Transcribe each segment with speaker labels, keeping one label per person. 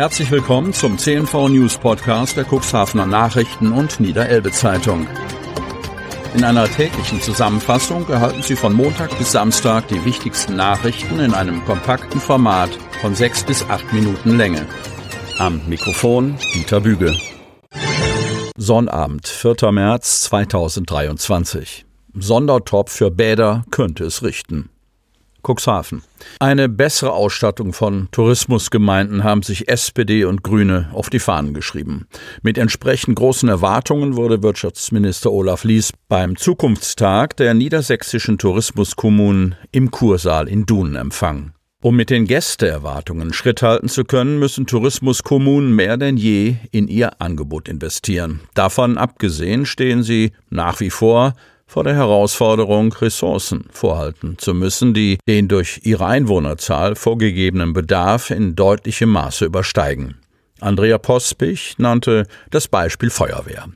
Speaker 1: Herzlich willkommen zum CNV News Podcast der Cuxhavener Nachrichten und Niederelbe Zeitung. In einer täglichen Zusammenfassung erhalten Sie von Montag bis Samstag die wichtigsten Nachrichten in einem kompakten Format von sechs bis acht Minuten Länge. Am Mikrofon Dieter Büge. Sonnabend, 4. März 2023. Sondertop für Bäder könnte es richten. Cuxhaven. Eine bessere Ausstattung von Tourismusgemeinden haben sich SPD und Grüne auf die Fahnen geschrieben. Mit entsprechend großen Erwartungen wurde Wirtschaftsminister Olaf Lies beim Zukunftstag der niedersächsischen Tourismuskommunen im Kursaal in Dunen empfangen. Um mit den Gästeerwartungen Schritt halten zu können, müssen Tourismuskommunen mehr denn je in ihr Angebot investieren. Davon abgesehen stehen sie nach wie vor vor der Herausforderung, Ressourcen vorhalten zu müssen, die den durch ihre Einwohnerzahl vorgegebenen Bedarf in deutlichem Maße übersteigen. Andrea Pospich nannte das Beispiel Feuerwehr.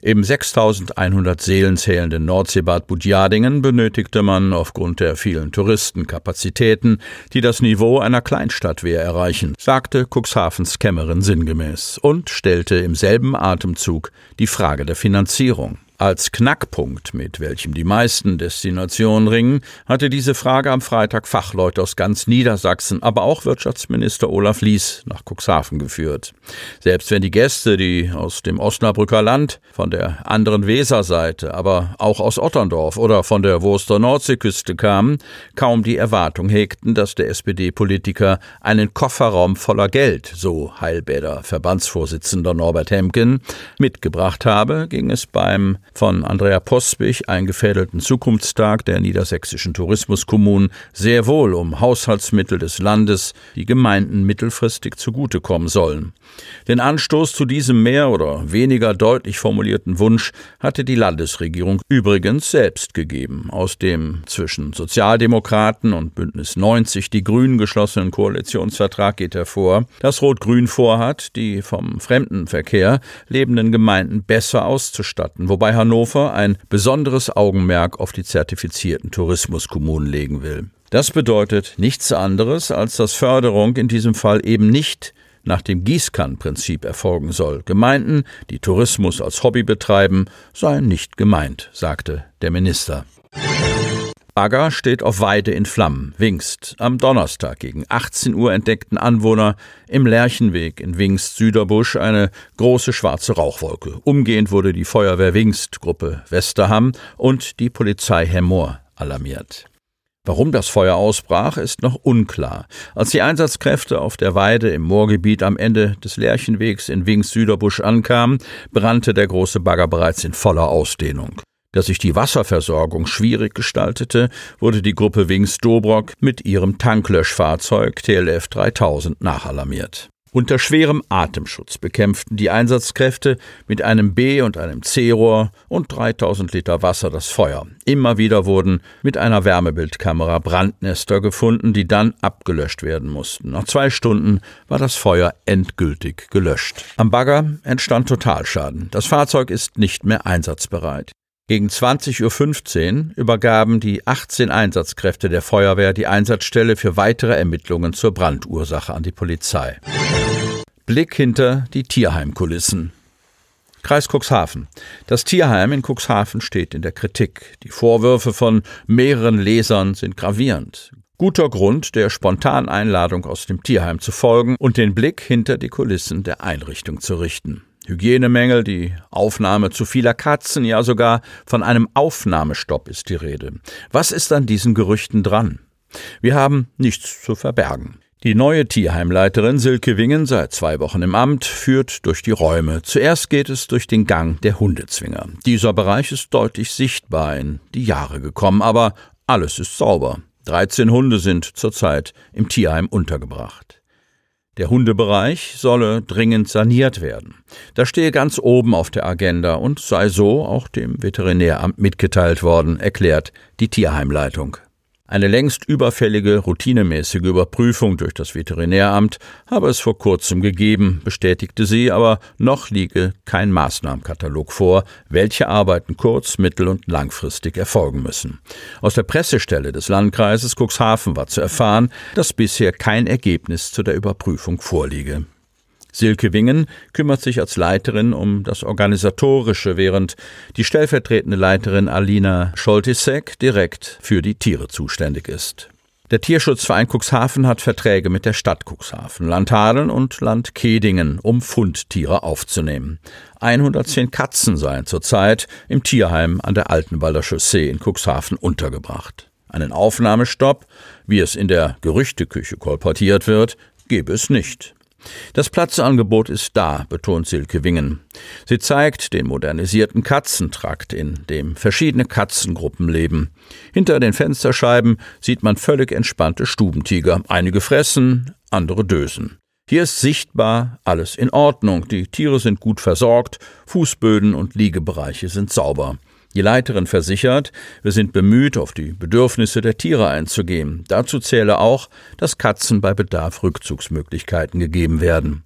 Speaker 1: Im 6100 Seelen zählenden Nordseebad Budjadingen benötigte man aufgrund der vielen Touristenkapazitäten, die das Niveau einer Kleinstadtwehr erreichen, sagte Cuxhavens Kämmerin sinngemäß und stellte im selben Atemzug die Frage der Finanzierung. Als Knackpunkt, mit welchem die meisten Destinationen ringen, hatte diese Frage am Freitag Fachleute aus ganz Niedersachsen, aber auch Wirtschaftsminister Olaf Lies nach Cuxhaven geführt. Selbst wenn die Gäste, die aus dem Osnabrücker Land, von der anderen Weserseite, aber auch aus Otterndorf oder von der Wurster Nordseeküste kamen, kaum die Erwartung hegten, dass der SPD-Politiker einen Kofferraum voller Geld, so Heilbäder Verbandsvorsitzender Norbert Hemken, mitgebracht habe, ging es beim von Andrea Postwig eingefädelten Zukunftstag der niedersächsischen Tourismuskommunen sehr wohl um Haushaltsmittel des Landes, die Gemeinden mittelfristig zugutekommen sollen. Den Anstoß zu diesem mehr oder weniger deutlich formulierten Wunsch hatte die Landesregierung übrigens selbst gegeben. Aus dem zwischen Sozialdemokraten und Bündnis 90 die Grünen geschlossenen Koalitionsvertrag geht hervor, dass Rot-Grün vorhat, die vom Fremdenverkehr lebenden Gemeinden besser auszustatten, wobei Hannover ein besonderes Augenmerk auf die zertifizierten Tourismuskommunen legen will. Das bedeutet nichts anderes, als dass Förderung in diesem Fall eben nicht nach dem Gießkannenprinzip erfolgen soll. Gemeinden, die Tourismus als Hobby betreiben, seien nicht gemeint, sagte der Minister. Bagger steht auf Weide in Flammen. Wingst. Am Donnerstag gegen 18 Uhr entdeckten Anwohner im Lerchenweg in Wingst Süderbusch eine große schwarze Rauchwolke. Umgehend wurde die Feuerwehr Wingst Gruppe Westerham und die Polizei Hemmoor alarmiert. Warum das Feuer ausbrach, ist noch unklar. Als die Einsatzkräfte auf der Weide im Moorgebiet am Ende des Lerchenwegs in Wings Süderbusch ankamen, brannte der große Bagger bereits in voller Ausdehnung. Dass sich die Wasserversorgung schwierig gestaltete, wurde die Gruppe Wings Dobrock mit ihrem Tanklöschfahrzeug TLF 3000 nachalarmiert. Unter schwerem Atemschutz bekämpften die Einsatzkräfte mit einem B- und einem C-Rohr und 3000 Liter Wasser das Feuer. Immer wieder wurden mit einer Wärmebildkamera Brandnester gefunden, die dann abgelöscht werden mussten. Nach zwei Stunden war das Feuer endgültig gelöscht. Am Bagger entstand Totalschaden. Das Fahrzeug ist nicht mehr einsatzbereit. Gegen 20.15 Uhr übergaben die 18 Einsatzkräfte der Feuerwehr die Einsatzstelle für weitere Ermittlungen zur Brandursache an die Polizei. Blick hinter die Tierheimkulissen. Kreis Cuxhaven. Das Tierheim in Cuxhaven steht in der Kritik. Die Vorwürfe von mehreren Lesern sind gravierend. Guter Grund, der spontanen Einladung aus dem Tierheim zu folgen und den Blick hinter die Kulissen der Einrichtung zu richten. Hygienemängel, die Aufnahme zu vieler Katzen, ja sogar von einem Aufnahmestopp ist die Rede. Was ist an diesen Gerüchten dran? Wir haben nichts zu verbergen. Die neue Tierheimleiterin Silke Wingen, seit zwei Wochen im Amt, führt durch die Räume. Zuerst geht es durch den Gang der Hundezwinger. Dieser Bereich ist deutlich sichtbar in die Jahre gekommen, aber alles ist sauber. 13 Hunde sind zurzeit im Tierheim untergebracht. Der Hundebereich solle dringend saniert werden. Das stehe ganz oben auf der Agenda und sei so auch dem Veterinäramt mitgeteilt worden, erklärt die Tierheimleitung. Eine längst überfällige, routinemäßige Überprüfung durch das Veterinäramt habe es vor kurzem gegeben, bestätigte sie, aber noch liege kein Maßnahmenkatalog vor, welche Arbeiten kurz-, mittel- und langfristig erfolgen müssen. Aus der Pressestelle des Landkreises Cuxhaven war zu erfahren, dass bisher kein Ergebnis zu der Überprüfung vorliege. Silke Wingen kümmert sich als Leiterin um das Organisatorische, während die stellvertretende Leiterin Alina Scholtisek direkt für die Tiere zuständig ist. Der Tierschutzverein Cuxhaven hat Verträge mit der Stadt Cuxhaven, Land Hadeln und Land Kedingen, um Fundtiere aufzunehmen. 110 Katzen seien zurzeit im Tierheim an der Altenwalder Chaussee in Cuxhaven untergebracht. Einen Aufnahmestopp, wie es in der Gerüchteküche kolportiert wird, gebe es nicht. Das Platzangebot ist da, betont Silke Wingen. Sie zeigt den modernisierten Katzentrakt, in dem verschiedene Katzengruppen leben. Hinter den Fensterscheiben sieht man völlig entspannte Stubentiger. Einige fressen, andere dösen. Hier ist sichtbar alles in Ordnung. Die Tiere sind gut versorgt, Fußböden und Liegebereiche sind sauber. Die Leiterin versichert, wir sind bemüht, auf die Bedürfnisse der Tiere einzugehen. Dazu zähle auch, dass Katzen bei Bedarf Rückzugsmöglichkeiten gegeben werden.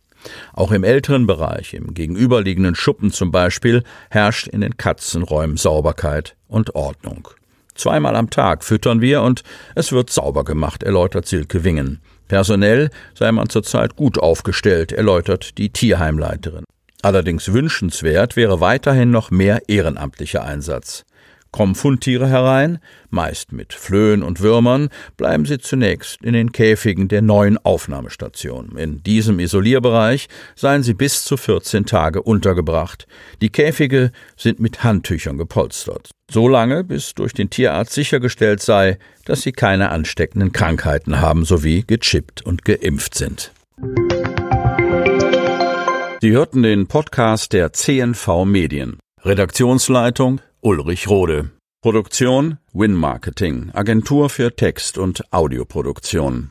Speaker 1: Auch im älteren Bereich, im gegenüberliegenden Schuppen zum Beispiel, herrscht in den Katzenräumen Sauberkeit und Ordnung. Zweimal am Tag füttern wir und es wird sauber gemacht, erläutert Silke Wingen. Personell sei man zurzeit gut aufgestellt, erläutert die Tierheimleiterin. Allerdings wünschenswert wäre weiterhin noch mehr ehrenamtlicher Einsatz. Kommen Fundtiere herein, meist mit Flöhen und Würmern, bleiben sie zunächst in den Käfigen der neuen Aufnahmestation. In diesem Isolierbereich seien sie bis zu 14 Tage untergebracht. Die Käfige sind mit Handtüchern gepolstert. So lange, bis durch den Tierarzt sichergestellt sei, dass sie keine ansteckenden Krankheiten haben sowie gechippt und geimpft sind. Sie hörten den Podcast der CNV Medien. Redaktionsleitung Ulrich Rode. Produktion Win Marketing, Agentur für Text- und Audioproduktion.